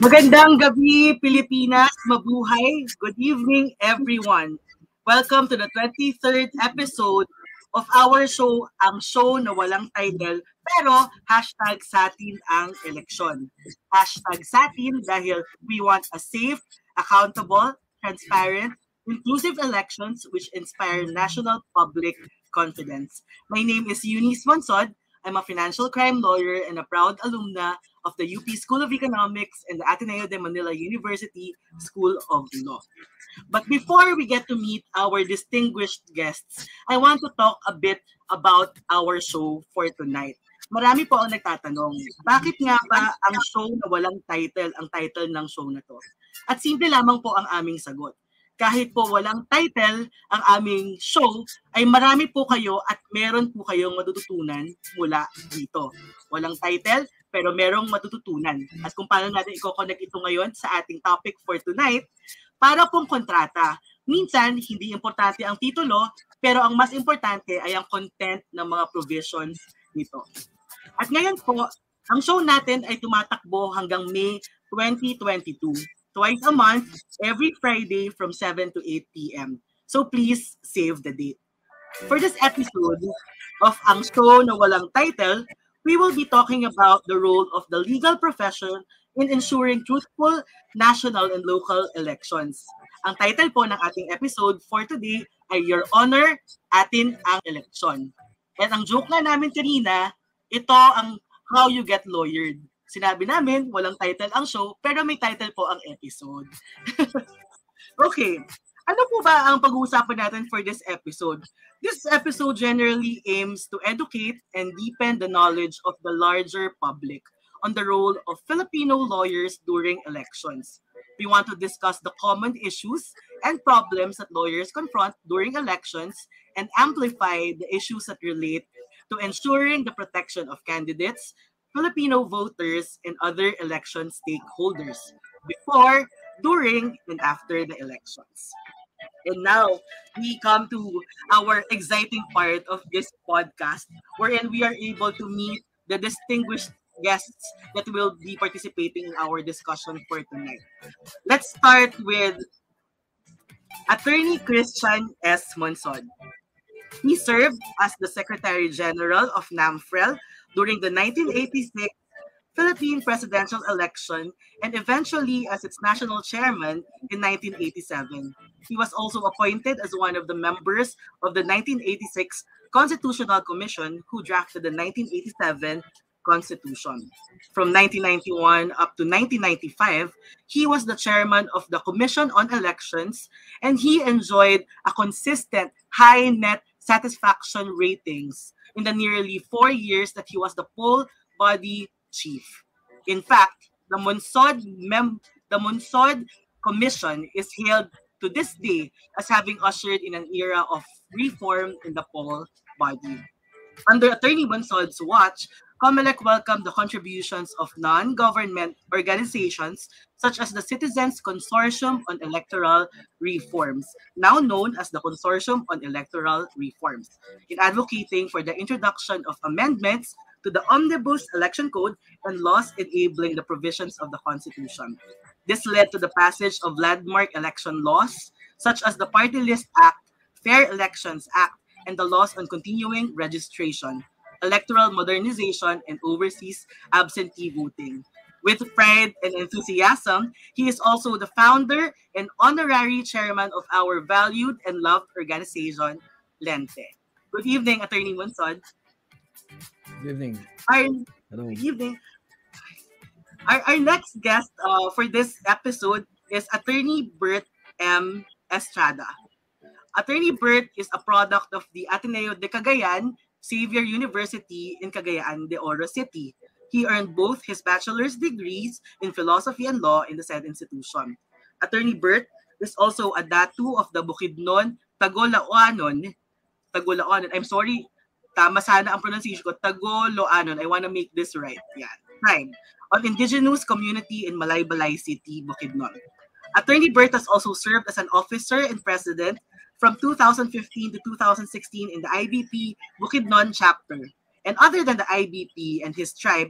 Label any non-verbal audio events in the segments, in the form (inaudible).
Magandang gabi, Pilipinas. Mabuhay. Good evening, everyone. Welcome to the 23rd episode of our show, ang show na walang title, pero hashtag satin ang eleksyon. Hashtag satin dahil we want a safe, accountable, transparent, inclusive elections which inspire national public confidence. My name is Eunice Monsod. I'm a financial crime lawyer and a proud alumna of the UP School of Economics and the Ateneo de Manila University School of Law. But before we get to meet our distinguished guests, I want to talk a bit about our show for tonight. Marami po ang nagtatanong, bakit nga ba ang show na walang title ang title ng show na to? At simple lamang po ang aming sagot kahit po walang title ang aming show, ay marami po kayo at meron po kayong matututunan mula dito. Walang title, pero merong matututunan. At kung paano natin i-connect ito ngayon sa ating topic for tonight, para pong kontrata. Minsan, hindi importante ang titulo, pero ang mas importante ay ang content ng mga provisions nito. At ngayon po, ang show natin ay tumatakbo hanggang May 2022 twice a month, every Friday from 7 to 8 p.m. So please save the date. For this episode of Ang Show na Walang Title, we will be talking about the role of the legal profession in ensuring truthful national and local elections. Ang title po ng ating episode for today ay Your Honor, Atin ang Eleksyon. And ang joke nga namin kanina, ito ang how you get lawyered. Sinabi namin, walang title ang show, pero may title po ang episode. (laughs) okay. Ano po ba ang pag-uusapan natin for this episode? This episode generally aims to educate and deepen the knowledge of the larger public on the role of Filipino lawyers during elections. We want to discuss the common issues and problems that lawyers confront during elections and amplify the issues that relate to ensuring the protection of candidates, Filipino voters and other election stakeholders before, during, and after the elections. And now we come to our exciting part of this podcast, wherein we are able to meet the distinguished guests that will be participating in our discussion for tonight. Let's start with Attorney Christian S. Monsod. He served as the Secretary General of NAMFREL during the 1986 Philippine presidential election and eventually as its national chairman in 1987. He was also appointed as one of the members of the 1986 Constitutional Commission who drafted the 1987 Constitution. From 1991 up to 1995, he was the chairman of the Commission on Elections and he enjoyed a consistent high net satisfaction ratings in the nearly four years that he was the poll body chief. In fact, the Monsod mem- the Monsod Commission is hailed to this day as having ushered in an era of reform in the poll body. Under Attorney Monsod's watch, COMELEC welcomed the contributions of non-government organizations such as the Citizens Consortium on Electoral Reforms, now known as the Consortium on Electoral Reforms, in advocating for the introduction of amendments to the Omnibus Election Code and laws enabling the provisions of the Constitution. This led to the passage of landmark election laws, such as the Party List Act, Fair Elections Act, and the laws on continuing registration, electoral modernization, and overseas absentee voting. With pride and enthusiasm, he is also the founder and honorary chairman of our valued and loved organization, Lente. Good evening, Attorney Monsod. Good evening. Our, Hello. good evening. Our, our next guest uh, for this episode is Attorney Burt M. Estrada. Attorney Burt is a product of the Ateneo de Cagayan Xavier University in Cagayan de Oro City. He earned both his bachelor's degrees in philosophy and law in the said institution. Attorney Burt is also a datu of the Bukidnon Tagolaoanon. Tagolaoanon. I'm sorry, tama sana ang pronunciation ko. Tagoloanon. I want to make this right. Yeah. Fine. On indigenous community in Malaybalay City, Bukidnon. Attorney Burt has also served as an officer and president from 2015 to 2016 in the IBP Bukidnon chapter. And other than the IBP and his tribe,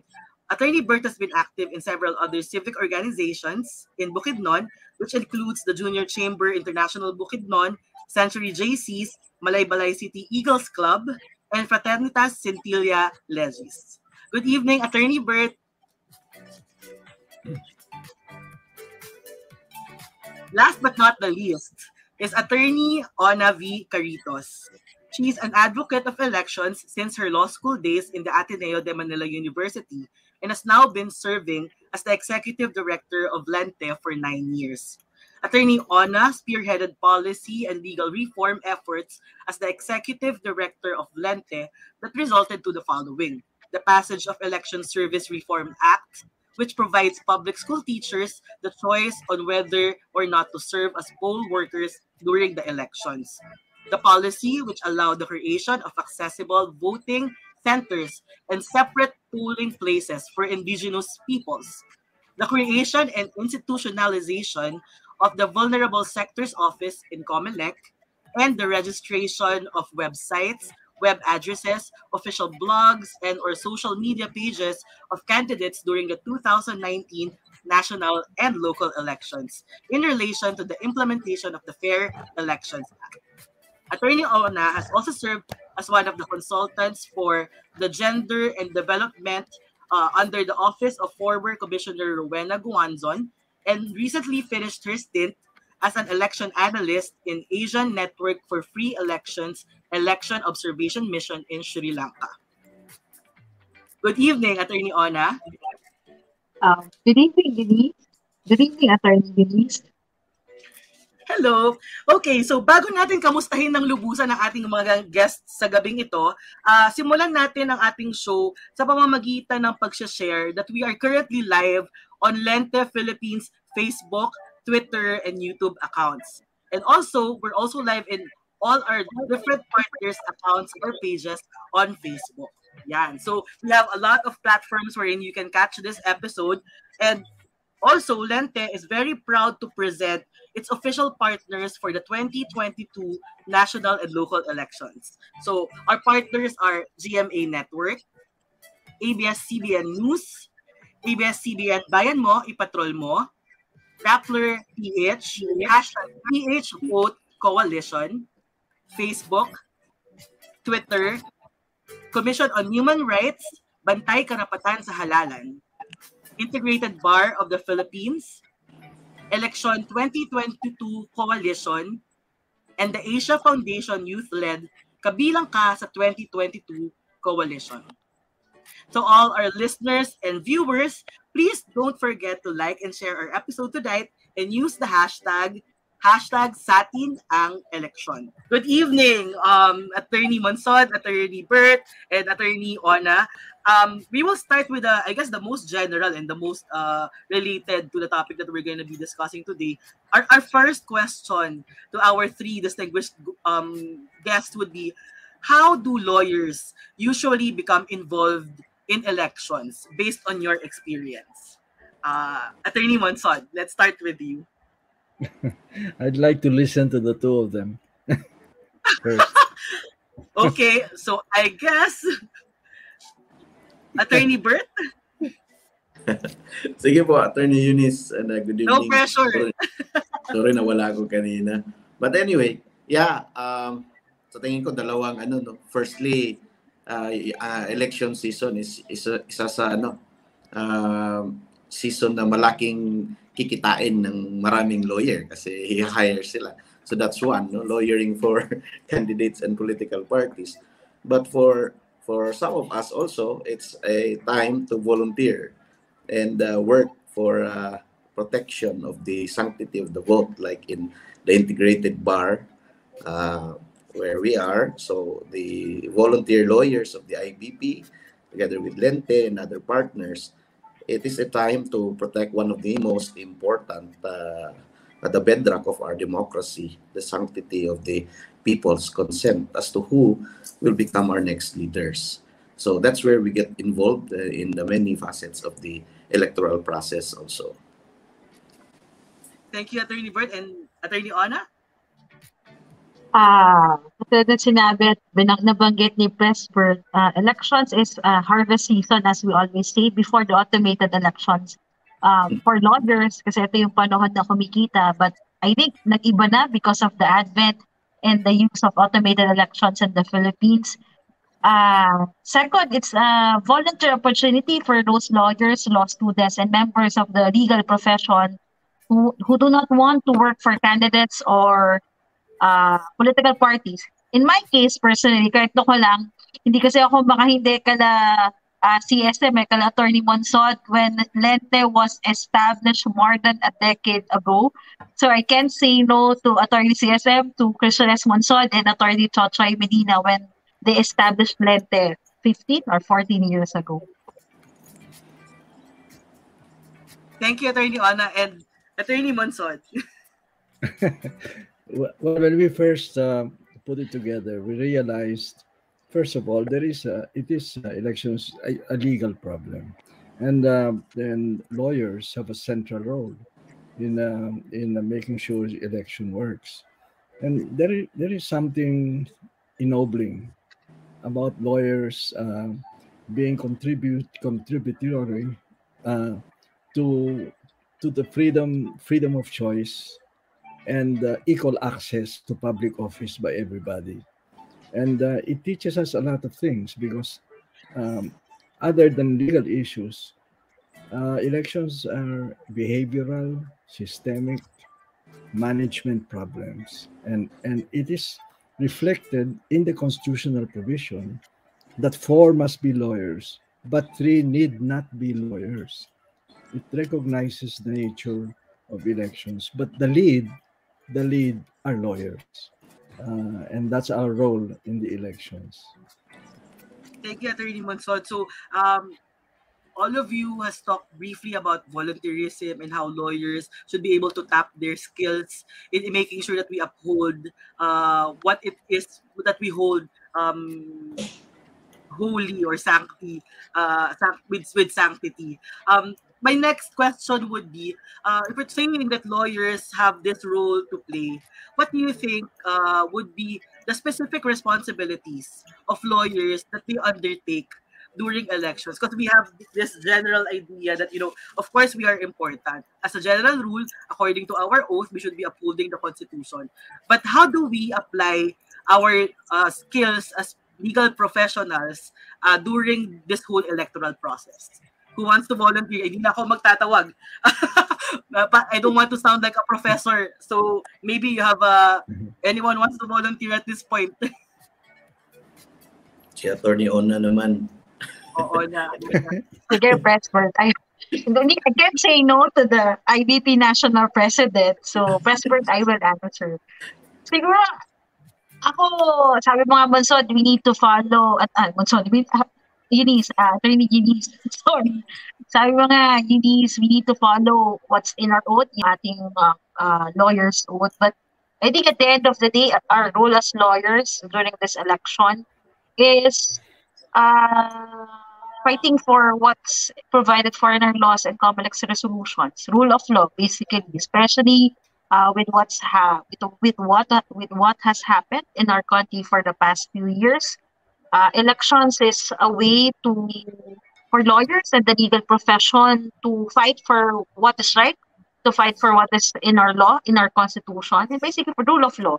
Attorney Burt has been active in several other civic organizations in Bukidnon, which includes the Junior Chamber International Bukidnon, Century JCs, Malaybalay City Eagles Club, and Fraternitas Scintilla Legis. Good evening, Attorney Burt. Last but not the least is Attorney Ona V. Caritos. She is an advocate of elections since her law school days in the Ateneo de Manila University and has now been serving as the executive director of Lente for nine years. Attorney Ona spearheaded policy and legal reform efforts as the executive director of Lente that resulted to the following the passage of Election Service Reform Act, which provides public school teachers the choice on whether or not to serve as poll workers during the elections. The policy, which allowed the creation of accessible voting centers, and separate polling places for indigenous peoples. The creation and institutionalization of the Vulnerable Sectors Office in Comelec, and the registration of websites, web addresses, official blogs, and or social media pages of candidates during the 2019 national and local elections in relation to the implementation of the Fair Elections Act. Attorney Ona has also served as one of the consultants for the Gender and Development uh, under the Office of former Commissioner Rowena Guanzon and recently finished her stint as an election analyst in Asian Network for Free Elections Election Observation Mission in Sri Lanka. Good evening, Attorney Ona. Um, good evening, Denise. Good evening, Attorney Denise. Hello. Okay, so bago natin kamustahin ng lubusan ng ating mga guests sa gabing ito, uh, simulan natin ang ating show sa pamamagitan ng pag-share that we are currently live on Lente Philippines Facebook, Twitter, and YouTube accounts. And also, we're also live in all our different partners' accounts or pages on Facebook. Yan. So, we have a lot of platforms wherein you can catch this episode. And also, Lente is very proud to present its official partners for the 2022 national and local elections. So our partners are GMA Network, ABS-CBN News, ABS-CBN Bayan Mo, Ipatrol Mo, Rappler PH, hashtag PH Vote Coalition, Facebook, Twitter, Commission on Human Rights, Bantay Karapatan sa Halalan, Integrated Bar of the Philippines, Election 2022 Coalition and the Asia Foundation Youth-led kabilang ka sa 2022 Coalition. To all our listeners and viewers, please don't forget to like and share our episode tonight and use the hashtag hashtag satin ang eleksyon. Good evening, um, Attorney Monsod, Attorney Burt, and Attorney Ona. Um, we will start with, the, I guess, the most general and the most uh, related to the topic that we're going to be discussing today. Our, our first question to our three distinguished um, guests would be, how do lawyers usually become involved in elections based on your experience? Uh, Attorney Monsod, let's start with you. (laughs) I'd like to listen to the two of them. (laughs) (laughs) okay, so I guess Attorney Burt? Sige po, Attorney Eunice, and uh, good evening. No pressure. Sorry, sorry nawala ko kanina. But anyway, yeah, um, sa tingin ko dalawang ano no. Firstly, uh, uh, election season is isa, isa sa ano uh, season na malaking kikitain ng maraming lawyer kasi i-hire sila. So that's one, no? lawyering for (laughs) candidates and political parties. But for for some of us also, it's a time to volunteer and uh, work for uh, protection of the sanctity of the vote, like in the integrated bar uh, where we are. So the volunteer lawyers of the IBP, together with Lente and other partners, it is a time to protect one of the most important, uh, the bedrock of our democracy, the sanctity of the people's consent as to who will become our next leaders. So that's where we get involved uh, in the many facets of the electoral process also. Thank you, Attorney Burt and Attorney Ona. Ah, katulad ng sinabi at binang nabanggit ni Presbert, uh, elections is uh, harvest season as we always say before the automated elections. Uh, for lawyers, kasi ito yung panahon na kumikita, but I think nag-iba na because of the advent and the use of automated elections in the Philippines. Uh, second, it's a voluntary opportunity for those lawyers, law students, and members of the legal profession who, who do not want to work for candidates or uh, political parties. In my case, personally, kahit ko lang, hindi kasi ako makahindi kala uh, CSM, eh, kala Attorney Monsod when Lente was established more than a decade ago. So I can't say no to Attorney CSM, to Christian S. Monsod, and Attorney Chochay Medina when they established Lente 15 or 14 years ago. Thank you, Attorney Ona and Attorney Monsod. (laughs) Well, when we first uh, put it together, we realized, first of all, there is a, it is uh, elections a, a legal problem, and um, then lawyers have a central role in um, in uh, making sure election works, and there is, there is something ennobling about lawyers uh, being contribute contributory uh, to to the freedom freedom of choice and uh, equal access to public office by everybody. And uh, it teaches us a lot of things because um, other than legal issues, uh, elections are behavioral, systemic, management problems. And, and it is reflected in the constitutional provision that four must be lawyers, but three need not be lawyers. It recognizes the nature of elections, but the lead the lead are lawyers. Uh, and that's our role in the elections. Thank you, Attorney Monsod. So, um, all of you has talked briefly about volunteerism and how lawyers should be able to tap their skills in, in making sure that we uphold uh, what it is that we hold um, holy or sanctity uh, with, with sanctity. Um, my next question would be uh, if we're saying that lawyers have this role to play, what do you think uh, would be the specific responsibilities of lawyers that they undertake during elections? Because we have this general idea that, you know, of course, we are important. As a general rule, according to our oath, we should be upholding the Constitution. But how do we apply our uh, skills as legal professionals uh, during this whole electoral process? Who wants to volunteer, hindi na ako magtatawag. (laughs) I don't want to sound like a professor. So maybe you have a, anyone wants to volunteer at this point. (laughs) si Attorney Ona naman. Oo na. (laughs) Sige, Presbert. I, I can't say no to the IBP National President. So, Presbert, I will answer. Siguro, ako, sabi mga Bonsod, we need to follow, at, ah, Bonsod, we, Eunice, uh, Attorney Eunice, (laughs) sorry. Sabi mo nga, Eunice, we need to follow what's in our oath, yung ating uh, uh, lawyer's oath. But I think at the end of the day, our role as lawyers during this election is uh, fighting for what's provided for in our laws and Comelec resolutions, rule of law, basically, especially uh, with what's ha- with, with what with what has happened in our country for the past few years uh, elections is a way to for lawyers and the legal profession to fight for what is right, to fight for what is in our law, in our constitution, and basically for rule of law.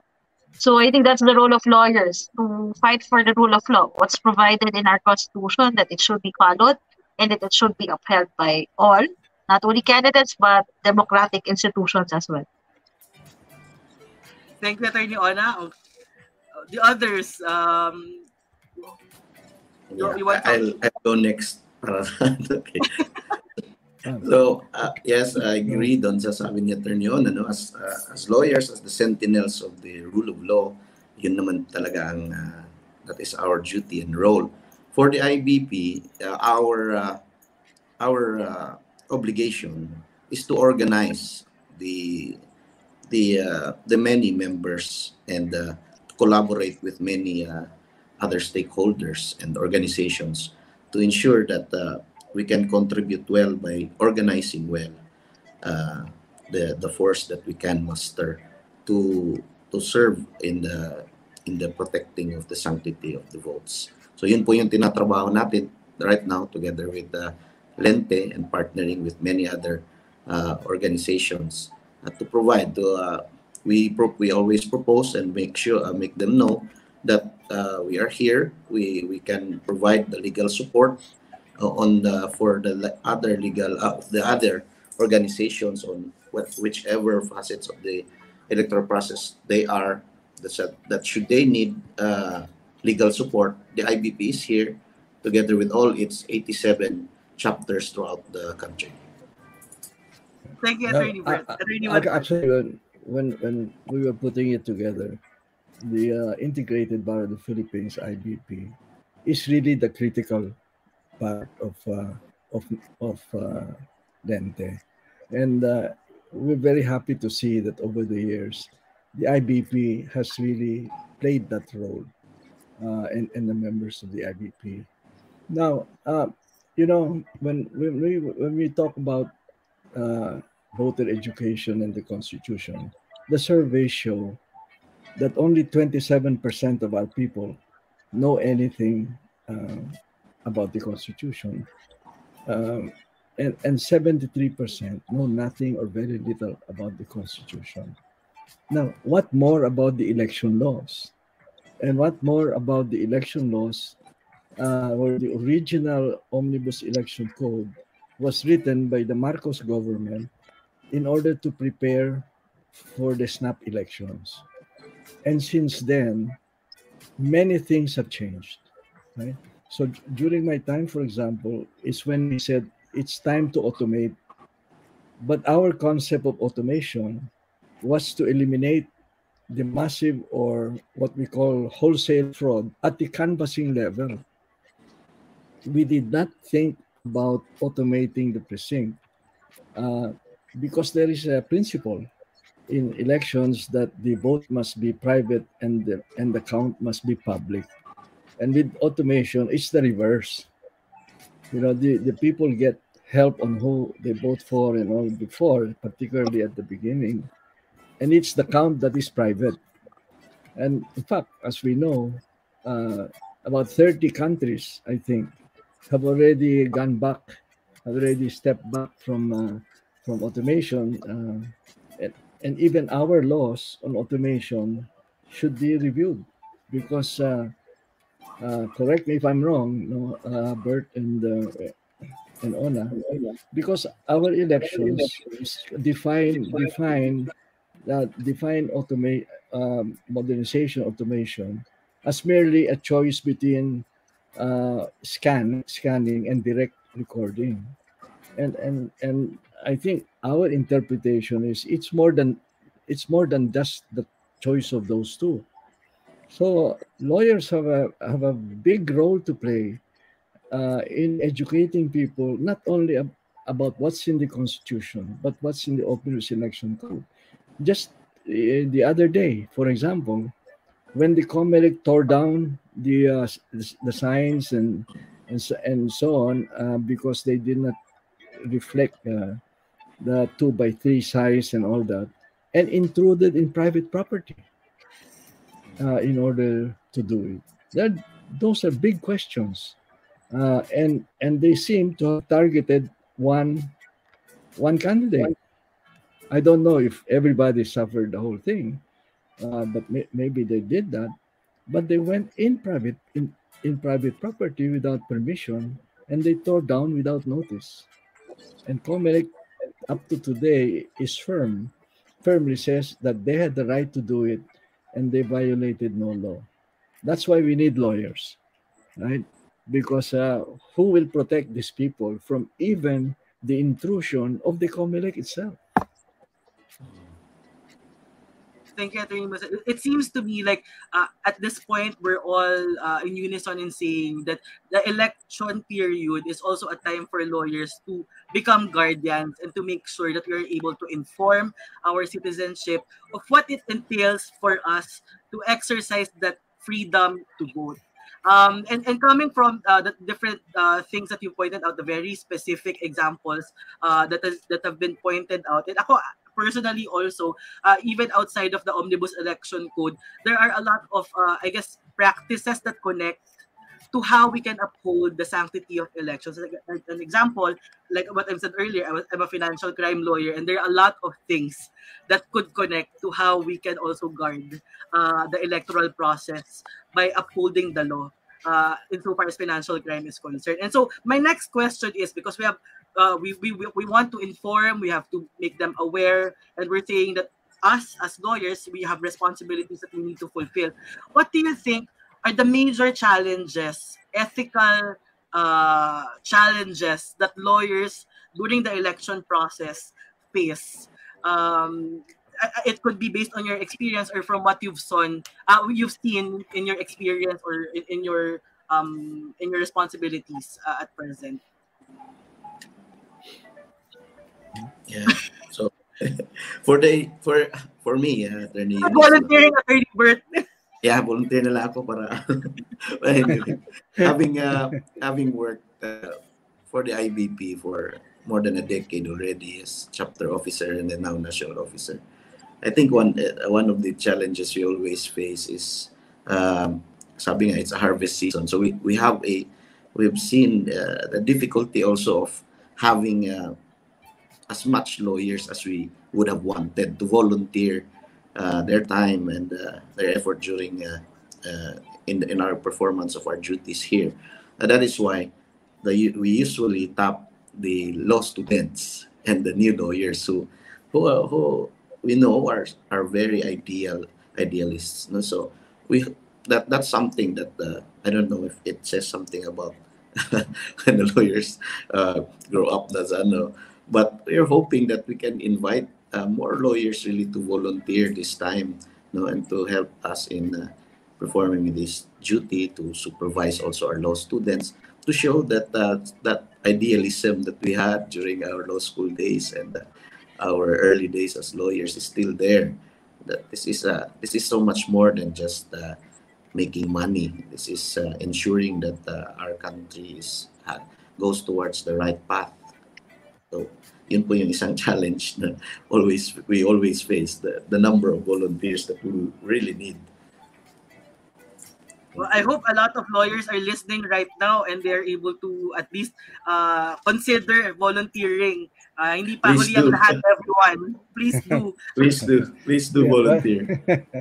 So I think that's the role of lawyers to fight for the rule of law, what's provided in our constitution, that it should be followed and that it should be upheld by all, not only candidates but democratic institutions as well. Thank you, Attorney Ona. The others, um, yeah, you want I'll, I'll go next. (laughs) okay. so, uh, yes, I agree doon sa sabi ni Attorney On, ano, as, uh, as lawyers, as the sentinels of the rule of law, yun naman talaga ang, uh, that is our duty and role. For the IBP, uh, our, uh, our uh, obligation is to organize the, the, uh, the many members and uh, to collaborate with many uh, other stakeholders and organizations to ensure that uh, we can contribute well by organizing well uh, the, the force that we can muster to to serve in the in the protecting of the sanctity of the votes. So yun po yung tinatrabaho natin right now together with uh, Lente and partnering with many other uh, organizations uh, to provide uh, we pro- we always propose and make sure uh, make them know that uh, we are here. We we can provide the legal support uh, on the for the other legal uh, the other organizations on what whichever facets of the electoral process they are that said that should they need uh, legal support the IBP is here together with all its 87 chapters throughout the country. Thank you, Attorney Burt. I- I- Attorney ac- Actually, when, when when we were putting it together, the uh, Integrated Bar of the Philippines (IBP) is really the critical part of uh, of of uh, and uh, we're very happy to see that over the years, the IBP has really played that role, uh, and and the members of the IBP. Now, uh, you know, when when we when we talk about voter education and the Constitution, the surveys show that only 27% of our people know anything uh, about the Constitution. Um, and, and 73% know nothing or very little about the Constitution. Now, what more about the election laws? And what more about the election laws uh, the original Omnibus Election Code was written by the Marcos government in order to prepare for the snap elections. And since then, many things have changed. Right? So during my time, for example, is when we said it's time to automate. But our concept of automation was to eliminate the massive or what we call wholesale fraud at the canvassing level. We did not think about automating the precinct uh, because there is a principle in elections that the vote must be private and the, and the count must be public. And with automation, it's the reverse. You know, the, the people get help on who they vote for and all before, particularly at the beginning. And it's the count that is private. And in fact, as we know, uh, about 30 countries, I think, have already gone back, have already stepped back from uh, from automation, uh, and, even our laws on automation should be reviewed because, uh, uh, correct me if I'm wrong, no, uh, Burt and uh, and Ona, because our elections define define uh, define um, modernization automation as merely a choice between uh, scan scanning and direct recording. And and and i think our interpretation is it's more than it's more than just the choice of those two. So lawyers have a have a big role to play uh, in educating people not only ab- about what's in the constitution but what's in the omnibus election code. Just uh, the other day for example when the Comelec tore down the uh, the, the signs and and so, and so on uh, because they did not reflect uh, the two by three size and all that, and intruded in private property uh, in order to do it. That those are big questions, uh, and and they seem to have targeted one one candidate. I don't know if everybody suffered the whole thing, uh, but may, maybe they did that. But they went in private in, in private property without permission, and they tore down without notice. And Comelec, up to today, is firm, firmly says that they had the right to do it, and they violated no law. That's why we need lawyers, right? Because uh, who will protect these people from even the intrusion of the Comelec itself? Thank you, Attorney Mas. It- seems to me like uh, at this point we're all uh, in unison in saying that the election period is also a time for lawyers to become guardians and to make sure that we are able to inform our citizenship of what it entails for us to exercise that freedom to vote. Um, and, and coming from uh, the different uh, things that you pointed out, the very specific examples uh, that have been pointed out, and ako personally also, uh, even outside of the Omnibus Election Code, there are a lot of, uh, I guess, practices that connect to how we can uphold the sanctity of elections. Like, an example, like what I said earlier, I was, I'm a financial crime lawyer, and there are a lot of things that could connect to how we can also guard uh, the electoral process by upholding the law uh, insofar as financial crime is concerned. And so my next question is because we have uh, we, we we want to inform, we have to make them aware, and we're saying that us as lawyers we have responsibilities that we need to fulfill. What do you think are the major challenges, ethical uh, challenges that lawyers during the election process face? Um, it could be based on your experience or from what you've seen, uh, you've seen in your experience or in, in your um, in your responsibilities uh, at present. Yeah. So (laughs) for the for for me, uh, attorney. Volunteering attorney Burt. yeah, volunteer na lang ako para (laughs) anyway, (laughs) having uh, having worked uh, for the IBP for more than a decade already as chapter officer and then now national officer. I think one uh, one of the challenges we always face is um, sabi nga, it's a harvest season. So we, we have a we've seen uh, the difficulty also of having uh, as much lawyers as we would have wanted to volunteer uh, their time and uh, their effort during uh, uh, in in our performance of our duties here. that is why the we usually tap the law students and the new lawyers who who, who we know are are very ideal idealists. No? So we that that's something that uh, I don't know if it says something about (laughs) when the lawyers uh, grow up. That's I know, but we're hoping that we can invite uh, more lawyers really to volunteer this time, no, and to help us in uh, performing this duty to supervise also our law students to show that uh, that idealism that we had during our law school days and uh, our early days as lawyers is still there. That this is uh, this is so much more than just uh, making money. This is uh, ensuring that uh, our country is uh, goes towards the right path. So, yun po yung isang (laughs) challenge na always we always face the, the number of volunteers that we really need Well, I hope a lot of lawyers are listening right now and they're able to at least uh, consider volunteering. Uh, hindi pa huli ang lahat, everyone. Please (laughs) do. Please do. Please do yeah, volunteer.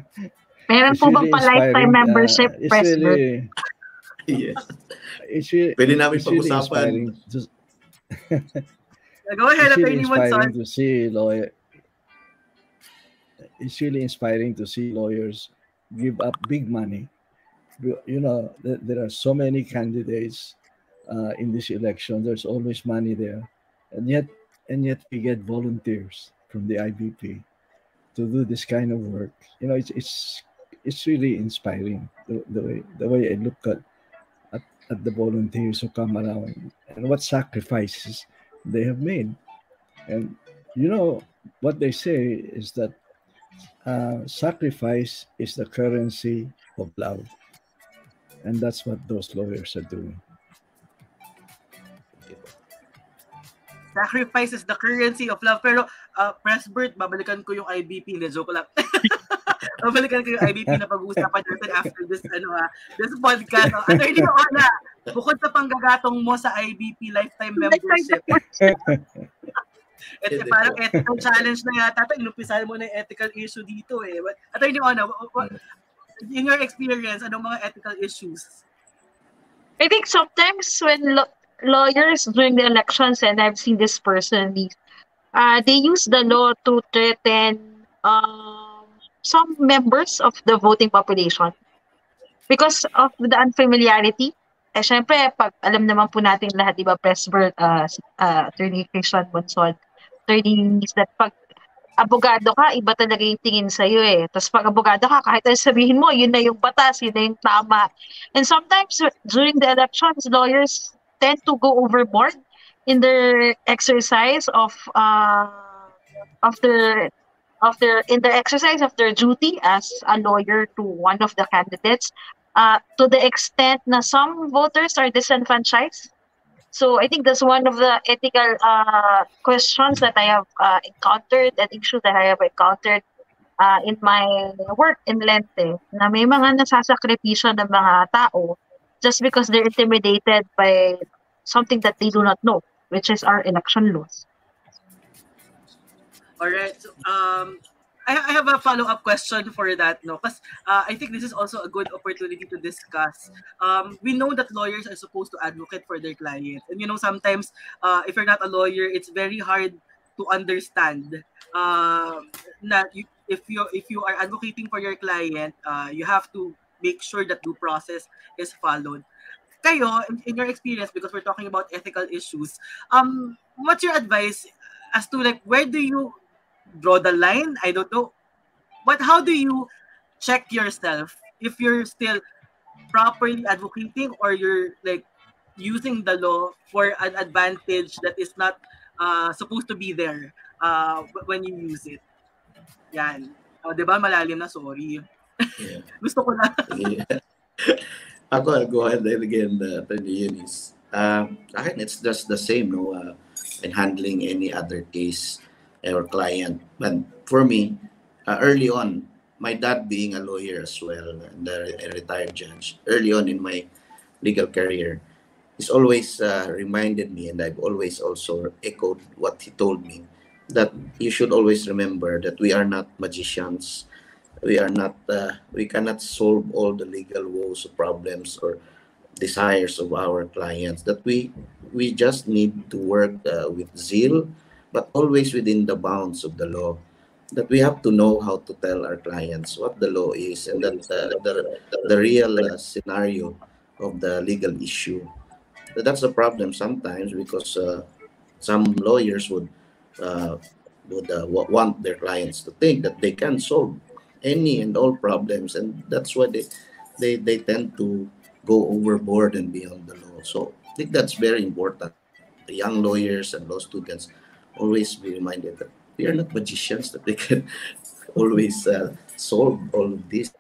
(laughs) Meron po bang pa-lifetime membership, uh, Press really, Yes. It's really, Pwede namin pag-usapan. Go ahead, it's really Attorney inspiring to see lawyer. It's really inspiring to see lawyers give up big money you know, there are so many candidates uh, in this election. There's always money there, and yet, and yet we get volunteers from the IBP to do this kind of work. You know, it's it's it's really inspiring the, the way the way I look at, at at the volunteers who come around and what sacrifices they have made, and you know what they say is that uh, sacrifice is the currency of love. And that's what those lawyers are doing. Sacrifice is the currency of love. Pero, uh, Presbert, babalikan ko yung IBP. Hindi, joke lang. (laughs) babalikan yung IBP na pag-uusapan natin after this, ano ha, this podcast. Oh. Ano, hindi ko na, bukod sa panggagatong mo sa IBP lifetime membership. Ito parang ethical challenge na yata ito. Inumpisahan mo na yung ethical issue dito eh. At hindi ko na, in your experience, anong mga ethical issues? I think sometimes when lo- lawyers during the elections, and I've seen this personally, uh, they use the law to threaten um, some members of the voting population because of the unfamiliarity. Eh, syempre, pag alam naman po natin lahat, di ba, Presbert, uh, uh, Attorney Christian Bonsol, attorneys that pag abogado ka, iba talaga yung tingin sa'yo eh. Tapos pag abogado ka, kahit ano sabihin mo, yun na yung batas, yun na yung tama. And sometimes during the elections, lawyers tend to go overboard in their exercise of uh, of their of their in the exercise of their duty as a lawyer to one of the candidates uh, to the extent na some voters are disenfranchised So I think that's one of the ethical uh, questions that I have uh, encountered and issues that I have encountered uh, in my work in Lente na may mga nasasakripisyo ng mga tao just because they're intimidated by something that they do not know, which is our election laws. All right. Um, I, I have a follow-up question for that, no? Because uh, I think this is also a good opportunity to discuss. Um, we know that lawyers are supposed to advocate for their clients, and you know sometimes uh, if you're not a lawyer, it's very hard to understand uh, that you, if you if you are advocating for your client, uh, you have to make sure that due process is followed. Kayo, in, in your experience, because we're talking about ethical issues, um, what's your advice as to like where do you draw the line? I don't know. But how do you check yourself if you're still properly advocating or you're like using the law for an advantage that is not uh, supposed to be there uh, when you use it? Yan. Oh, 'di ba malalim na sorry. Yeah. (laughs) Gusto ko na. Yeah. (laughs) Ako, I'll go ahead and again, uh, Attorney Eunice. Uh, akin, it's just the same, no, uh, in handling any other case or client. But for me, uh, early on, my dad being a lawyer as well, and a retired judge, early on in my legal career, he's always uh, reminded me, and I've always also echoed what he told me, that you should always remember that we are not magicians. We are not, uh, we cannot solve all the legal woes, or problems, or desires of our clients. That we we just need to work uh, with zeal, but always within the bounds of the law. That we have to know how to tell our clients what the law is and uh, the, the real uh, scenario of the legal issue. That's a problem sometimes because uh, some lawyers would uh, would uh, want their clients to think that they can solve any and all problems, and that's why they they, they tend to go overboard and beyond the law. So I think that's very important. The young lawyers and law students always be reminded that we are not magicians, that they can (laughs) always uh, solve all of this,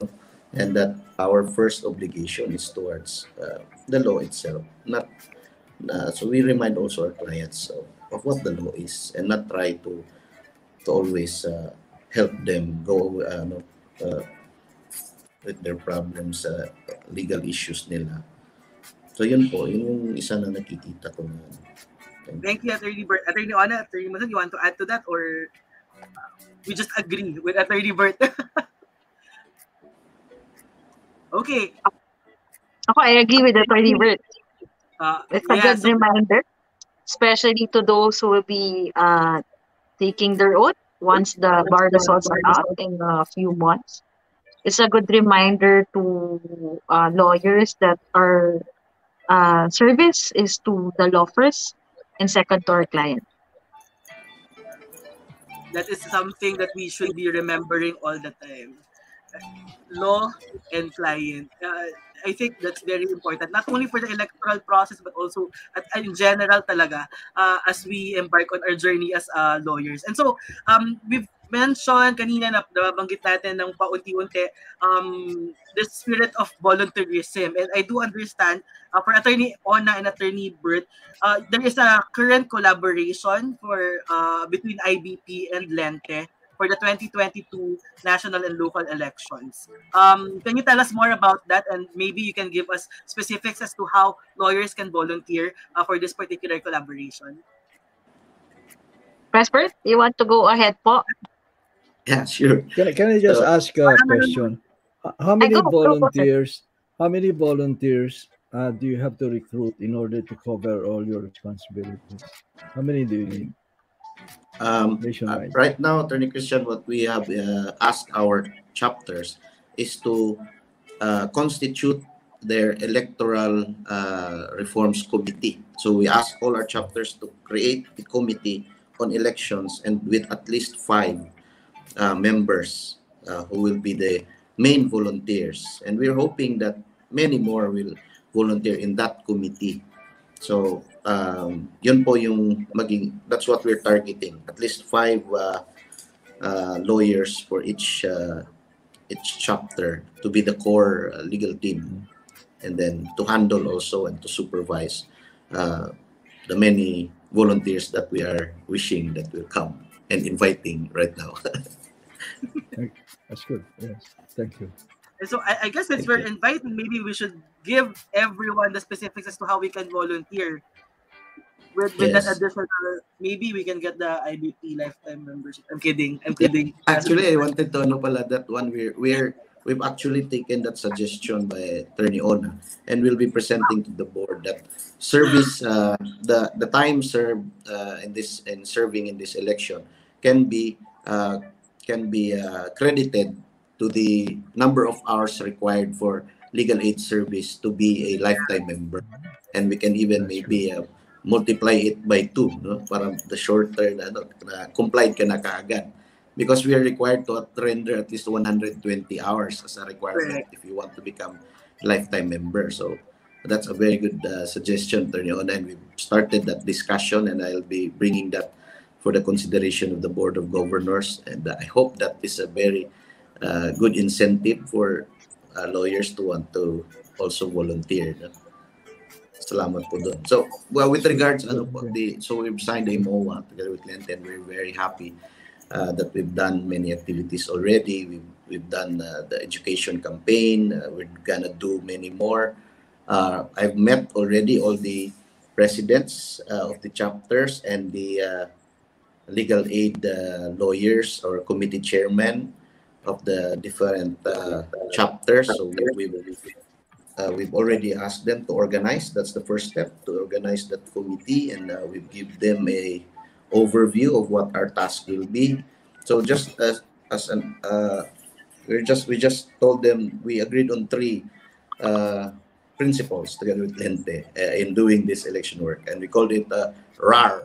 and that our first obligation is towards uh, the law itself. Not uh, so we remind also our clients of, of what the law is, and not try to to always uh, help them go uh, uh, with their problems, uh, legal issues nila. So yun po, yun yung isa na nakikita ko na. Thank you, Attorney Burt. Attorney Ona, Attorney Masan, you want to add to that or uh, we just agree with Attorney Burt? (laughs) okay. Ako, I agree with Attorney Burt. Uh, It's a yeah, good so- reminder, especially to those who will be uh, taking their oath once the bar results are out in a few months. It's a good reminder to uh, lawyers that our uh, service is to the law first and second to our client. that is something that we should be remembering all the time. Law and client. Uh, I think that's very important, not only for the electoral process, but also at, in general talaga uh, as we embark on our journey as uh, lawyers. And so, um, we've mentioned kanina na nabanggit natin ng paunti-unti um, the spirit of volunteerism. And I do understand uh, for Attorney Ona and Attorney Bert, uh, there is a current collaboration for uh, between IBP and Lente for the 2022 national and local elections. Um, can you tell us more about that and maybe you can give us specifics as to how lawyers can volunteer uh, for this particular collaboration? Presper, you want to go ahead po? Yeah, sure. Can, I- can I just So- ask a question? How many go, go, go, volunteers? How many volunteers uh, do you have to recruit in order to cover all your responsibilities? How many do you need Um, uh, right now, Attorney Christian, what we have uh, asked our chapters is to uh, constitute their electoral uh, reforms committee. So we ask all our chapters to create a committee on elections and with at least five uh, members uh, who will be the main volunteers. And we're hoping that many more will volunteer in that committee. So, um, yun po yung maging, that's what we're targeting. At least five uh, uh, lawyers for each uh, each chapter to be the core uh, legal team. And then to handle also and to supervise uh, the many volunteers that we are wishing that will come and inviting right now. (laughs) That's good. Yes. Thank you. And so I, I guess since Thank we're you. inviting, maybe we should give everyone the specifics as to how we can volunteer. With, with that Yes. additional, maybe we can get the IBP lifetime membership. I'm kidding. I'm kidding. Actually, I wanted to know pala that one we're we're we've actually taken that suggestion by Attorney Ona and we'll be presenting to the board that service uh, the the time served uh, in this in serving in this election can be uh, can be uh, credited to the number of hours required for legal aid service to be a lifetime member. And we can even maybe uh, multiply it by two no? Para the shorter na, ano, na complied ka na kaagad. Because we are required to render at least 120 hours as a requirement if you want to become lifetime member. So that's a very good uh, suggestion, Attorney Ona, and we've started that discussion, and I'll be bringing that for the consideration of the Board of Governors. And I hope that is a very uh, good incentive for uh, lawyers to want to also volunteer. Salamat po doon. So, well, with regards, ano po, the, so we've signed a MOA together with Lente, and we're very happy uh, that we've done many activities already. We've, we've done uh, the education campaign. Uh, we're gonna do many more. Uh, I've met already all the presidents uh, of the chapters and the uh, legal aid uh, lawyers or committee chairmen of the different uh, chapters. So we, we, uh, we've already asked them to organize. That's the first step to organize that committee, and uh, we give them a overview of what our task will be. So just as as an uh, we just we just told them we agreed on three uh, principles together with Lente in doing this election work, and we called it RAR.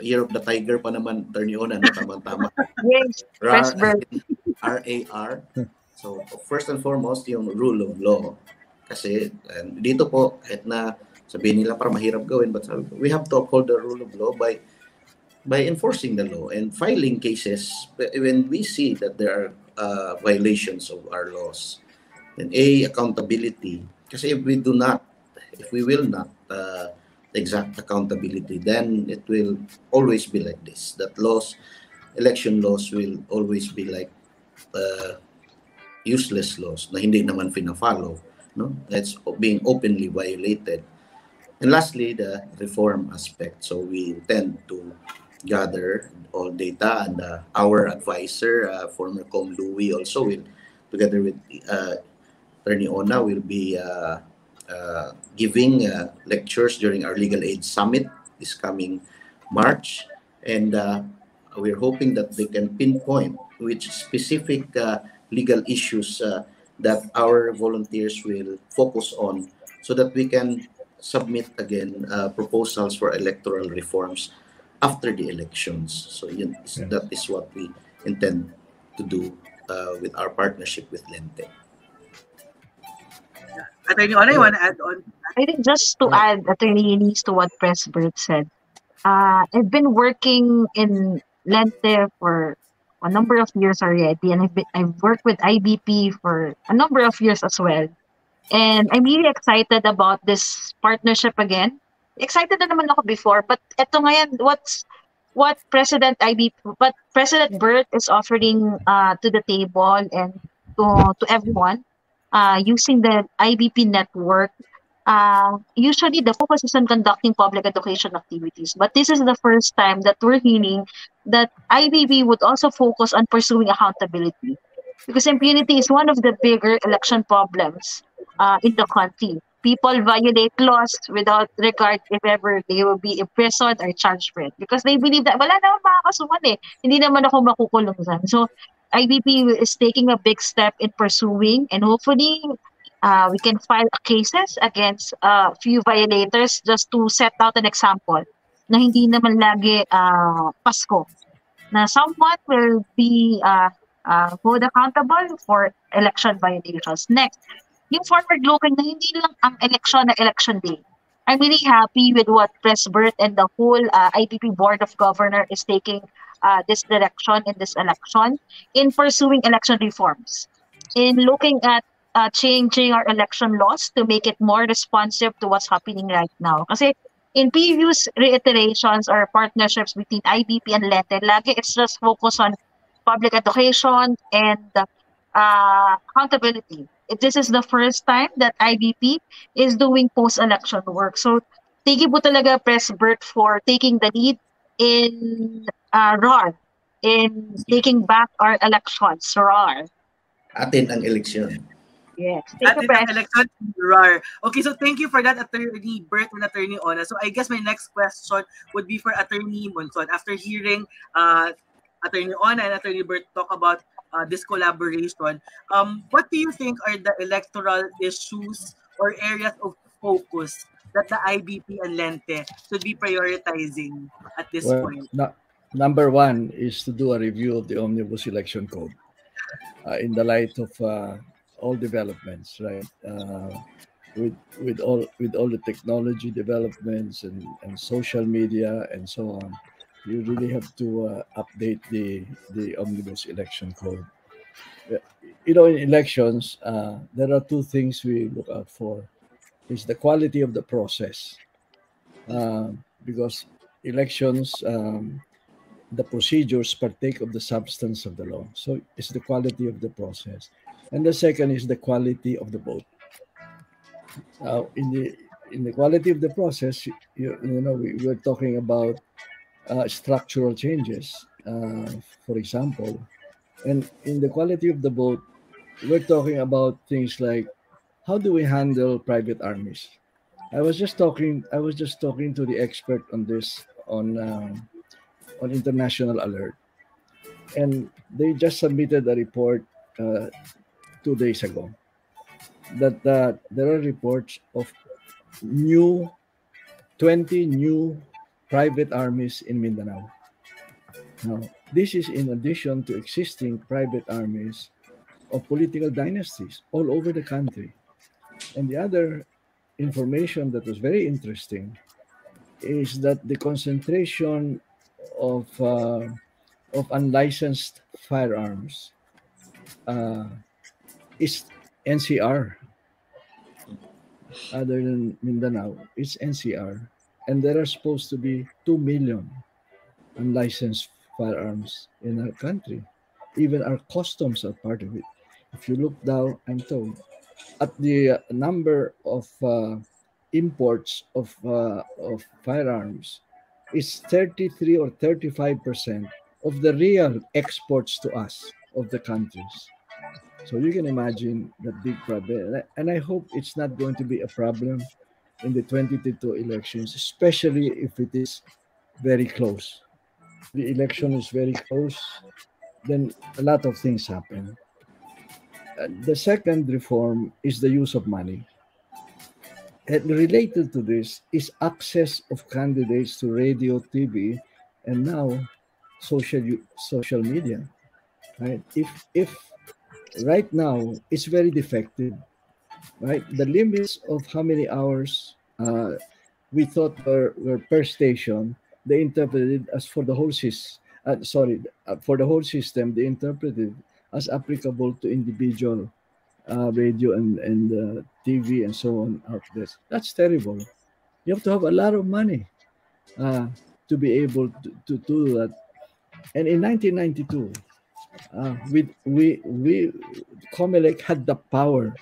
Year of the Tiger pa naman, Ona, no? Tama-tama. (laughs) Yes, Pressburg. R-A-R. So, first and foremost, yung rule of law. Kasi, and dito po, kahit na sabihin nila para mahirap gawin, but sabi we have to uphold the rule of law by by enforcing the law and filing cases when we see that there are uh, violations of our laws. And A, accountability. Kasi if we do not, if we will not uh, exact accountability, then it will always be like this. That laws, election laws will always be like uh, useless laws na hindi naman fina-follow. No? It's being openly violated. And lastly, the reform aspect. So we intend to gather all data and uh, our advisor, uh, former Com Louis also will, together with uh, Attorney Ona, will be uh, uh, giving uh, lectures during our Legal Aid Summit this coming March. And uh, we're hoping that they can pinpoint which specific uh, legal issues uh, that our volunteers will focus on so that we can submit again uh, proposals for electoral reforms after the elections. So Yes. that is what we intend to do uh, with our partnership with Lente. Attorney Ona, you want to add on? I think just to add, Attorney Eunice, to what Presbert said, uh, I've been working in Lente for a number of years already, and I've, been, I've worked with IBP for a number of years as well. And I'm really excited about this partnership again. Excited na naman ako before, but eto ngayon, what's what President IBP, what President Burt is offering uh, to the table and to, to everyone uh, using the IBP network uh, usually the focus is on conducting public education activities. But this is the first time that we're hearing that IBB would also focus on pursuing accountability. Because impunity is one of the bigger election problems uh, in the country. People violate laws without regard if ever they will be imprisoned or charged for it. Because they believe that wala naman makakasuhan eh. Hindi naman ako makukulong dyan. So IBP is taking a big step in pursuing and hopefully uh, we can file cases against a few violators just to set out an example na hindi naman lagi uh, Pasko. Na someone will be uh, uh, hold accountable for election violations. Next, yung forward-looking na hindi lang ang election na election day. I'm really happy with what Press Presbert and the whole uh, IBP Board of Governor is taking uh, this direction in this election in pursuing election reforms, in looking at uh, changing our election laws to make it more responsive to what's happening right now. Kasi in previous reiterations or partnerships between IBP and Lente, lagi it's just focus on public education and uh, accountability. This is the first time that IBP is doing post-election work. So, thank you po talaga, Presbert, for taking the lead in uh, RAR, in taking back our elections, RAR. Atin ang eleksyon. Yes. You, Atin ang election RAR. Okay, so thank you for that, Attorney Bert and Attorney Ona. So I guess my next question would be for Attorney Monson. After hearing uh, Attorney Ona and Attorney Bert talk about uh, this collaboration, um, what do you think are the electoral issues or areas of focus that the IBP and Lente should be prioritizing at this Well, point? nu- number one is to do a review of the Omnibus Election Code uh, in the light of uh, all developments, right? Uh, with with all with all the technology developments and, and social media and so on, you really have to uh, update the the Omnibus Election Code. Uh, You know, in elections, uh, there are two things we look out for: is the quality of the process, uh, because elections um, the procedures partake of the substance of the law. So it's the quality of the process. And the second is the quality of the vote. Uh, in the in the quality of the process you, you know we were talking about uh, structural changes uh, for example. And in the quality of the vote we're talking about things like how do we handle private armies I was just talking. I was just talking to the expert on this on um, on international alert, and they just submitted a report uh, two days ago that uh, there are reports of new 20 new private armies in Mindanao. Now, this is in addition to existing private armies of political dynasties all over the country. And the other information that was very interesting is that the concentration of uh, of unlicensed firearms uh, is NCR. Other than Mindanao, it's NCR, and there are supposed to be two million unlicensed firearms in our country. Even our customs are part of it. If you look down, I'm told at the number of uh, imports of uh, of firearms is 33 or 35 percent of the real exports to us of the countries. So you can imagine that big problem, and I hope it's not going to be a problem in the 2022 elections, especially if it is very close. The election is very close, then a lot of things happen. The second reform is the use of money. And related to this is access of candidates to radio, TV, and now social social media. Right? If if right now it's very defective, right? The limits of how many hours uh, we thought were, were per station, they interpreted as for the whole sys. Uh, sorry, uh, for the whole system, they interpreted as applicable to individual uh, radio and, and uh, TV and so on out there. That's terrible. You have to have a lot of money uh, to be able to, to do that. And in 1992, uh, we, we, we, Comelec had the power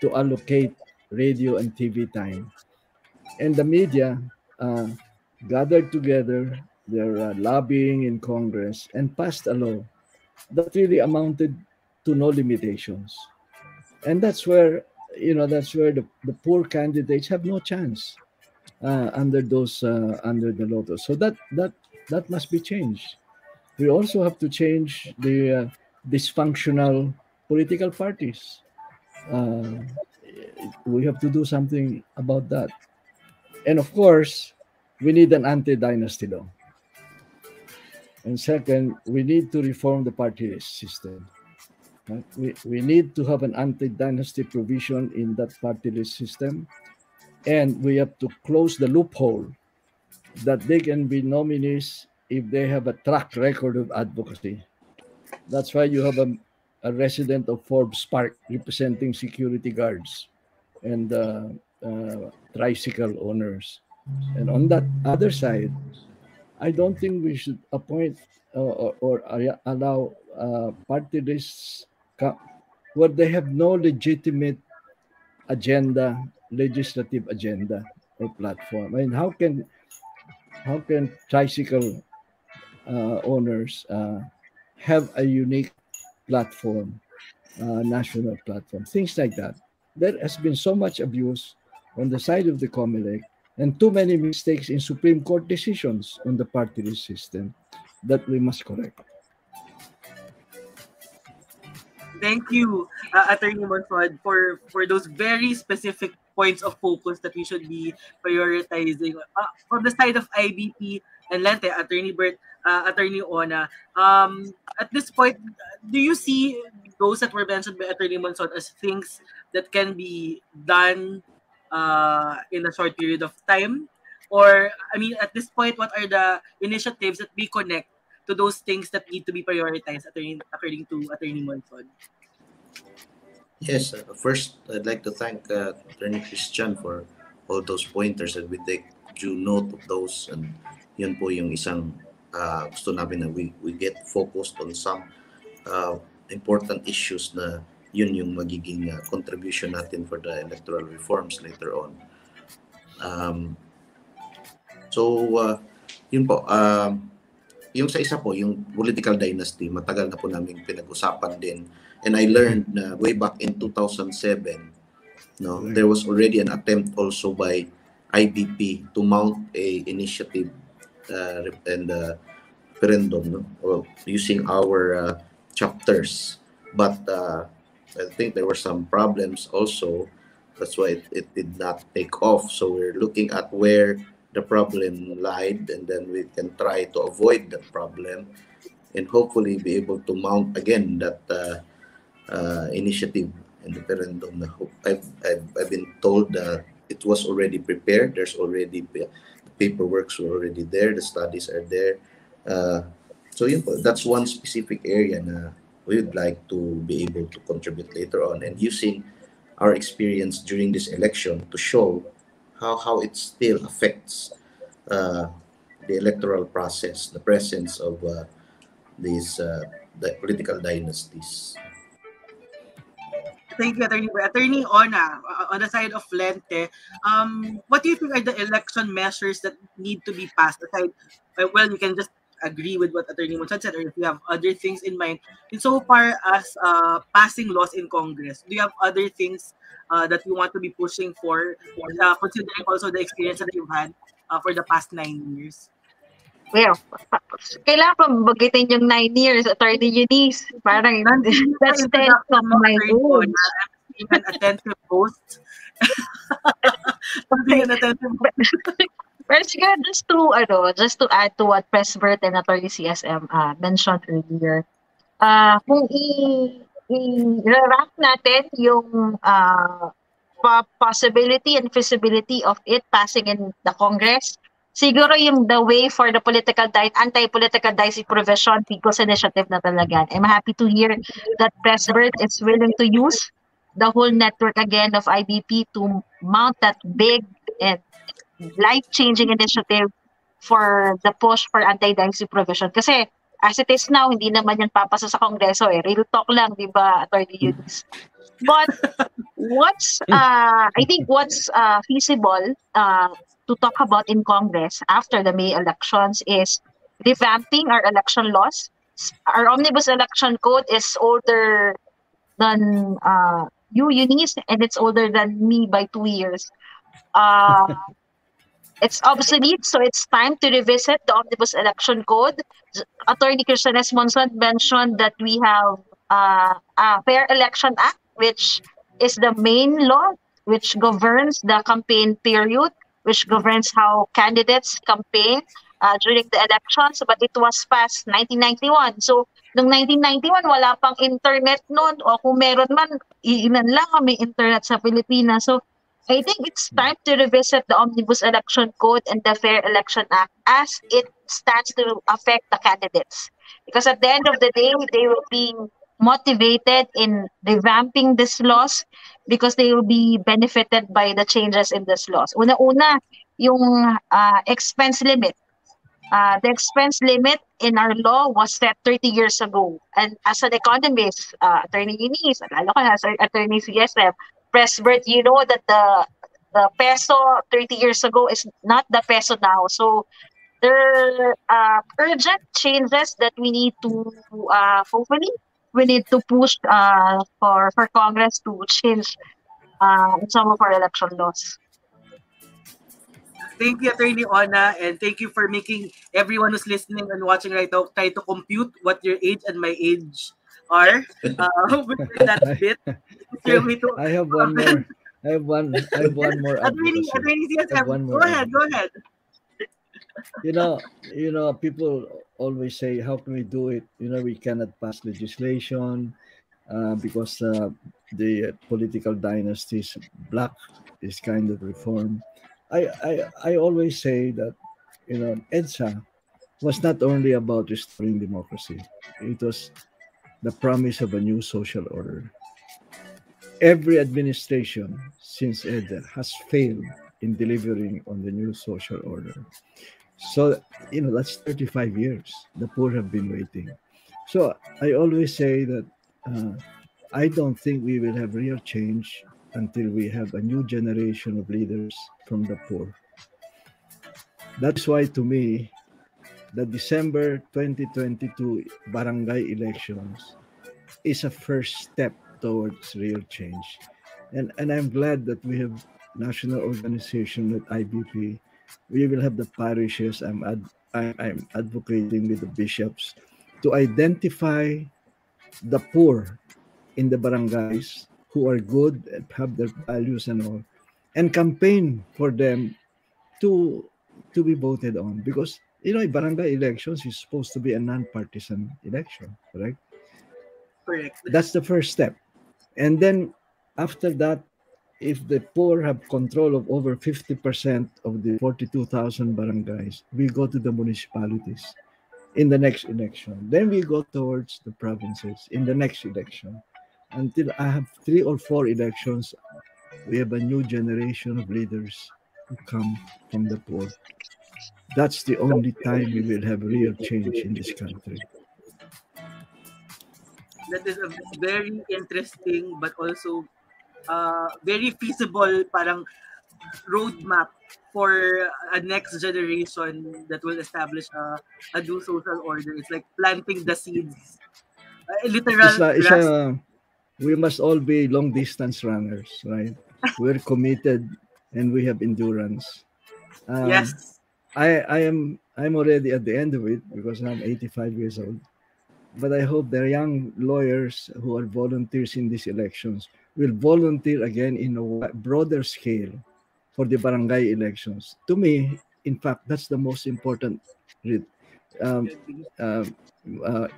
to allocate radio and TV time. And the media uh, gathered together, their uh, lobbying in Congress, and passed a law that really amounted to no limitations. And that's where, you know, that's where the, the poor candidates have no chance uh, under those uh, under the law. So that that that must be changed. We also have to change the uh, dysfunctional political parties. Uh, we have to do something about that. And of course, we need an anti-dynasty law. And second, we need to reform the party system. Right? We, we need to have an anti-dynasty provision in that party list system. And we have to close the loophole that they can be nominees if they have a track record of advocacy. That's why you have a, a resident of Forbes Park representing security guards and uh, uh, tricycle owners. And on that other side, I don't think we should appoint uh, or, or allow uh, party lists where they have no legitimate agenda, legislative agenda or platform. I mean, how can how can tricycle uh, owners uh, have a unique platform, uh, national platform, things like that? There has been so much abuse on the side of the COMELEC and too many mistakes in Supreme Court decisions on the party system that we must correct. Thank you, uh, Attorney Monsod, for, for those very specific points of focus that we should be prioritizing. Uh, from the side of IBP and Lente, Attorney Bert, uh, Attorney Ona, um, at this point, do you see those that were mentioned by Attorney Monsod as things that can be done uh, in a short period of time? Or, I mean, at this point, what are the initiatives that we connect to those things that need to be prioritized according, according to Attorney Monson? Yes, uh, first, I'd like to thank uh, Attorney Christian for all those pointers and we take due note of those and yun po yung isang uh, gusto namin na we, we get focused on some uh, important issues na yun yung magiging uh, contribution natin for the electoral reforms later on. Um, so, uh, yun po, um, yung sa isa po, yung political dynasty, matagal na po namin pinag-usapan din. And I learned na way back in 2007, no, there was already an attempt also by IBP to mount a initiative uh, and uh, referendum, no, using our uh, chapters. But uh, I think there were some problems also. That's why it, it did not take off. So we're looking at where the problem lied and then we can try to avoid the problem and hopefully be able to mount again that uh, uh, initiative in the referendum. I've, I've, I've been told that it was already prepared. There's already the paperwork's are already there. The studies are there. Uh, so that's one specific area na we would like to be able to contribute later on and using our experience during this election to show how, how it still affects uh, the electoral process, the presence of uh, these uh, the political dynasties. Thank you, Attorney. Attorney Ona, uh, on the side of Lente, um, what do you think are the election measures that need to be passed? Aside, uh, well, you can just agree with what Attorney Monsod said, or if you have other things in mind. insofar as uh, passing laws in Congress, do you have other things uh, that you want to be pushing for, uh, considering also the experience that you've had uh, for the past nine years? Well, kailangan pa bagitin yung nine years, Attorney Eunice. Parang, that's the of my rules. Even attentive host. (laughs) an attentive Pero siguro just to, ano, just to add to what Presbert and Attorney CSM uh, mentioned earlier, uh, kung i- i-rank natin yung uh, possibility and feasibility of it passing in the Congress, siguro yung the way for the political diet, anti-political dicey provision, people's initiative na talaga. I'm happy to hear that Presbert is willing to use the whole network again of IBP to mount that big and life-changing initiative for the push for anti-dicey provision. Kasi as it is now, hindi naman yan papasa sa Kongreso eh. Real talk lang, di ba, Attorney Eunice? But what's, uh, I think what's uh, feasible uh, to talk about in Congress after the May elections is revamping our election laws. Our omnibus election code is older than uh, you, Eunice, and it's older than me by two years. Uh, (laughs) it's obsolete, so it's time to revisit the Omnibus Election Code. Attorney Christian S. Monson mentioned that we have uh, a Fair Election Act, which is the main law which governs the campaign period, which governs how candidates campaign uh, during the elections, but it was passed 1991. So, noong 1991, wala pang internet noon, o kung meron man, iilan lang may internet sa Pilipinas. So, I think it's time to revisit the Omnibus Election Code and the Fair Election Act as it stands to affect the candidates. Because at the end of the day, they will be motivated in revamping these laws because they will be benefited by the changes in this laws. Una-una, yung uh, expense limit. Uh, the expense limit in our law was set 30 years ago. And as an economist, uh, Attorney Eunice, lalo ka as Attorney CSM, Presbert, you know that the the peso 30 years ago is not the peso now. So there are uh, urgent changes that we need to uh, hopefully we need to push uh, for for Congress to change uh, some of our election laws. Thank you, Attorney Ona, and thank you for making everyone who's listening and watching right now try to compute what your age and my age are. Uh, (laughs) with that bit. (laughs) I have one more. (laughs) I have one. I have one more. Attorney, Attorney CSM, go ahead. Go ahead you know, you know, people always say, "How can we do it?" You know, we cannot pass legislation uh, because uh, the political dynasties block this kind of reform. I, I I always say that you know EDSA was not only about restoring democracy; it was the promise of a new social order. Every administration since EDSA has failed in delivering on the new social order. So, you know, that's 35 years the poor have been waiting. So I always say that uh, I don't think we will have real change until we have a new generation of leaders from the poor. That's why, to me, the December 2022 barangay elections is a first step towards real change. And, and I'm glad that we have national organization at IBP we will have the parishes. I'm ad, I, I'm advocating with the bishops to identify the poor in the barangays who are good and have their values and all, and campaign for them to to be voted on because you know barangay elections is supposed to be a non-partisan election, correct? Correct. That's the first step, and then after that, if the poor have control of over 50% of the 42,000 barangays, we go to the municipalities in the next election. Then we go towards the provinces in the next election. Until I have three or four elections, we have a new generation of leaders who come from the poor. That's the only time we will have real change in this country. That is a very interesting but also uh, very feasible parang roadmap for a next generation that will establish a, a new social order. It's like planting the seeds. Uh, literal. It's a, it's a, we must all be long distance runners, right? We're committed and we have endurance. Um, yes. I, I am I'm already at the end of it because I'm 85 years old. But I hope the young lawyers who are volunteers in these elections will volunteer again in a broader scale for the barangay elections. To me, in fact, that's the most important um, uh, uh,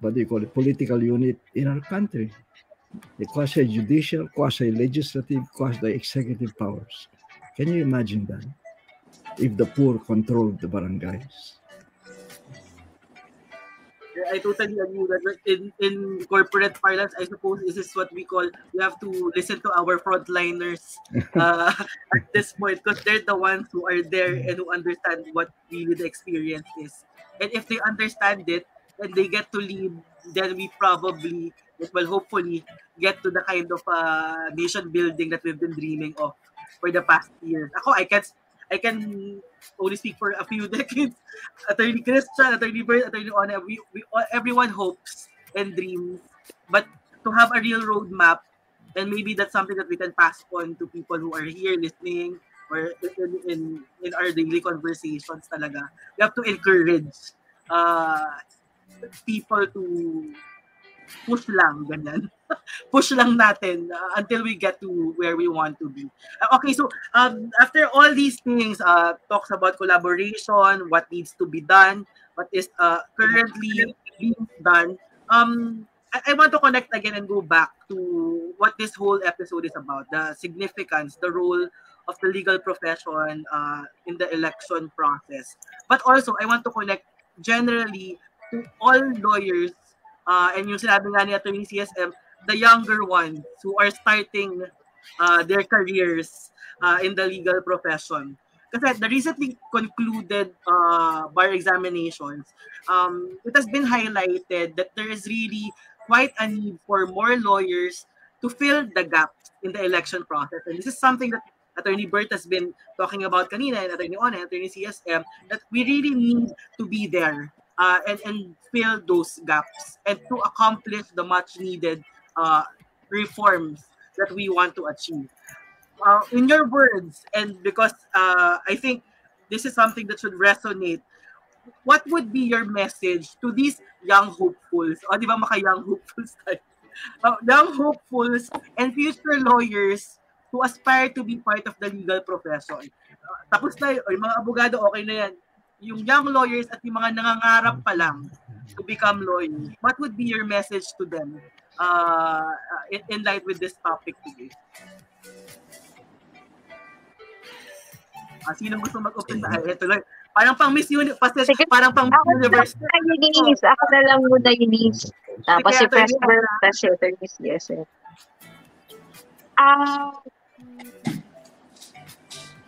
what do you call it, political unit in our country. The quasi-judicial, quasi-legislative, quasi-executive powers. Can you imagine that? If the poor control the barangays. I totally agree that in, in corporate parlance, I suppose this is what we call we have to listen to our frontliners (laughs) uh, at this point because they're the ones who are there and who understand what really the experience is. And if they understand it and they get to lead, then we probably, well, hopefully, get to the kind of uh, nation building that we've been dreaming of for the past years. Ako, I can't I can only speak for a few (laughs) decades. Attorney Christian, Attorney Bird, Attorney Ona, we, we, everyone hopes and dreams. But to have a real roadmap, and maybe that's something that we can pass on to people who are here listening or in, in, in our daily conversations talaga. We have to encourage uh, people to push lang, ganyan. (laughs) push lang natin uh, until we get to where we want to be. Uh, okay, so um, after all these things, uh, talks about collaboration, what needs to be done, what is uh, currently being done, um, I, I want to connect again and go back to what this whole episode is about, the significance, the role of the legal profession uh, in the election process. But also, I want to connect generally to all lawyers uh, and yung sinabi nga ni Attorney CSM, the younger ones who are starting uh, their careers uh, in the legal profession. Kasi the recently concluded uh, bar examinations, um, it has been highlighted that there is really quite a need for more lawyers to fill the gaps in the election process. And this is something that Attorney Bert has been talking about kanina, and Attorney Ona, and Attorney CSM, that we really need to be there uh, and, and fill those gaps and to accomplish the much needed uh, reforms that we want to achieve. Uh, in your words, and because uh, I think this is something that should resonate, what would be your message to these young hopefuls? O, di ba maka-young hopefuls tayo? (laughs) Uh, young hopefuls and future lawyers who aspire to be part of the legal profession. Uh, tapos na, yung mga abogado, okay na yan. Yung young lawyers at yung mga nangangarap pa lang to become lawyers, what would be your message to them uh, in, in light with this topic today? Ah, sino gusto mag-open na? Ay, ito lang. Parang pang Miss Universe, Sige. parang pang Miss Ako na Universe. lang Eunice. Ako na lang muna Eunice. Tapos si. Presper, tapos si Atty. CSM. Ah,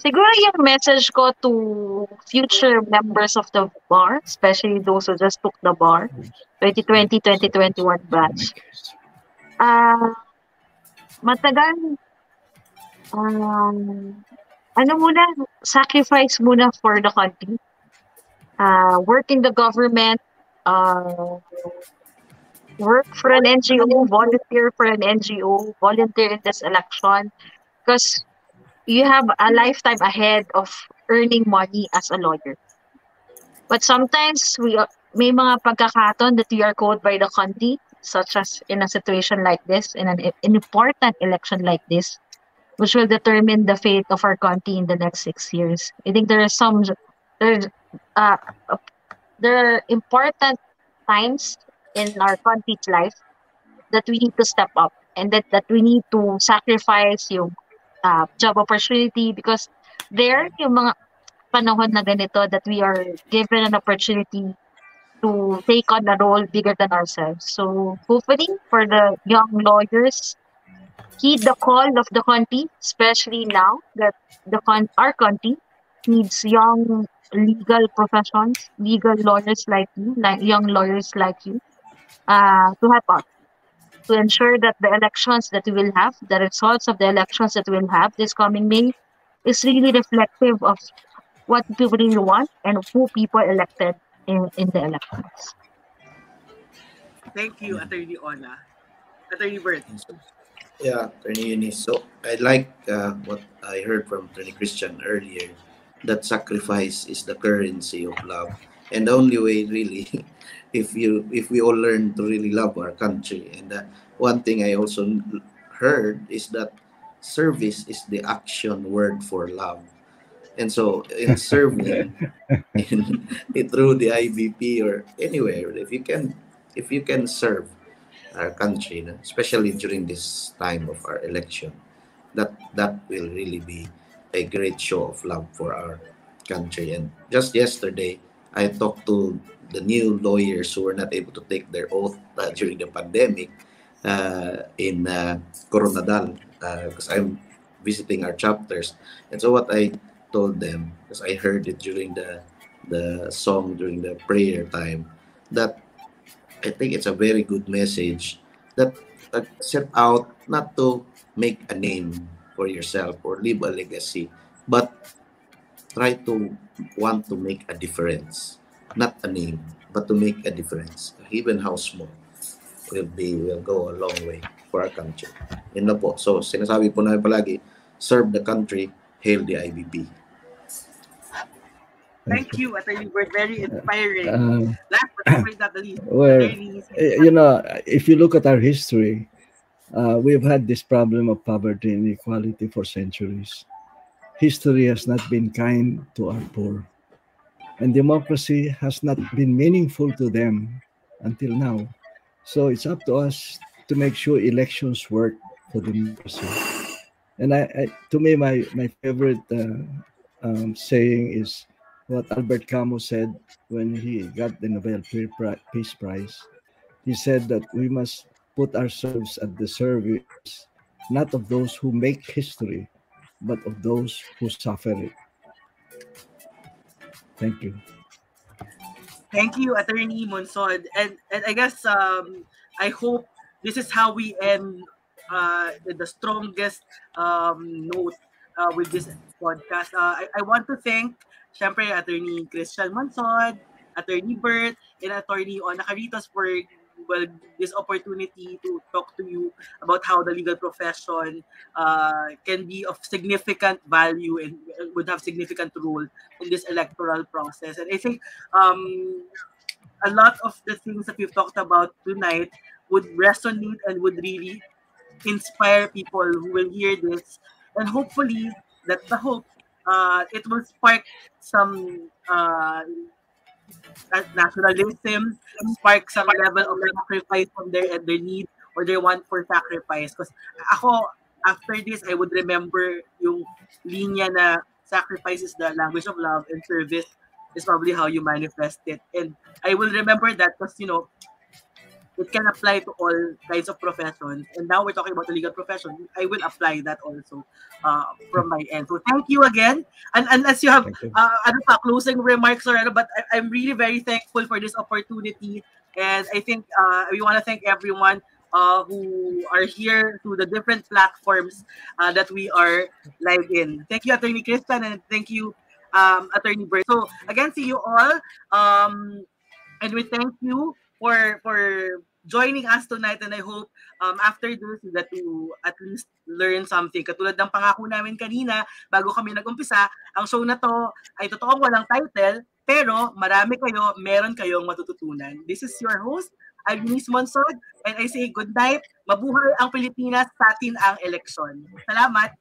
siguro yung message ko to future members of the bar, especially those who just took the bar, 2020-2021 batch. Ah, matagal, um, ano muna, sacrifice muna for the country. Uh, work in the government, uh, work for an NGO, volunteer for an NGO, volunteer in this election, because you have a lifetime ahead of earning money as a lawyer. But sometimes we are- may mga pagkakataon that we are called by the country, such as in a situation like this, in an, an important election like this, which will determine the fate of our country in the next six years. I think there are some there uh, uh, there are important times in our country's life that we need to step up and that, that we need to sacrifice yung uh, job opportunity because there yung mga panahon na ganito that we are given an opportunity to take on a role bigger than ourselves. So hopefully for the young lawyers, heed the call of the country, especially now that the our country needs young legal professions, legal lawyers like you, like young lawyers like you, uh, to help out to ensure that the elections that we will have, the results of the elections that we will have this coming May, is really reflective of what people really want and who people elected in, in the elections. Thank you, Attorney Ona. Attorney Bert. Yeah, Attorney Eunice. So I like uh, what I heard from Attorney Christian earlier, that sacrifice is the currency of love. And the only way really, (laughs) if you if we all learn to really love our country. And uh, one thing I also heard is that service is the action word for love. And so in (laughs) serving (laughs) in, through the IBP or anywhere, if you can if you can serve our country, especially during this time of our election, that that will really be a great show of love for our country. And just yesterday, I talked to the new lawyers who were not able to take their oath uh, during the pandemic uh, in uh, Koronadal because I'm visiting our chapters. And so what I told them, because I heard it during the the song during the prayer time, that I think it's a very good message that, that set out not to make a name for yourself or leave a legacy, but try to want to make a difference. Not a name, but to make a difference. Even how small will be will go a long way for our country. Yun na po. So, sinasabi po namin palagi, serve the country, hail the IBP. Thank you, Attorney Bert. Very inspiring. Uh, Last but definitely not least, (coughs) well, eh, you know, if you look at our history, uh, we've had this problem of poverty and inequality for centuries. History has not been kind to our poor, and democracy has not been meaningful to them until now. So it's up to us to make sure elections work for democracy. And I, I to me, my my favorite uh, um, saying is what Albert Camus said when he got the Nobel Peace Prize. He said that we must put ourselves at the service not of those who make history, but of those who suffer it. Thank you. Thank you, Attorney Monsod. And, and I guess um, I hope this is how we end uh, the strongest um, note uh, with this podcast. Uh, I, I want to thank, syempre, Attorney Christian Monsod, Attorney Bert, and Attorney Ona Caritas for well, this opportunity to talk to you about how the legal profession uh, can be of significant value and would have significant role in this electoral process. And I think um, a lot of the things that we've talked about tonight would resonate and would really inspire people who will hear this. And hopefully, that's the hope. Uh, it will spark some uh, nationalism, spark some level of sacrifice from their their need or their want for sacrifice. Because ako, after this, I would remember yung linya na sacrifice is the language of love and service is probably how you manifest it. And I will remember that because, you know, it can apply to all kinds of professions. And now we're talking about the legal profession. I will apply that also uh, from my end. So thank you again. And unless you have you. Uh, ano pa, closing remarks or but I, am really very thankful for this opportunity. And I think uh, we want to thank everyone uh, who are here through the different platforms uh, that we are live in. Thank you, Attorney Christian, and thank you, um, Attorney Bert. So again, see you all. Um, and we thank you for for joining us tonight and I hope um, after this that you at least learn something. Katulad ng pangako namin kanina bago kami nag-umpisa, ang show na to ay totoong walang title pero marami kayo, meron kayong matututunan. This is your host, Agnes Monsod, and I say good night. Mabuhay ang Pilipinas, sa atin ang eleksyon. Salamat!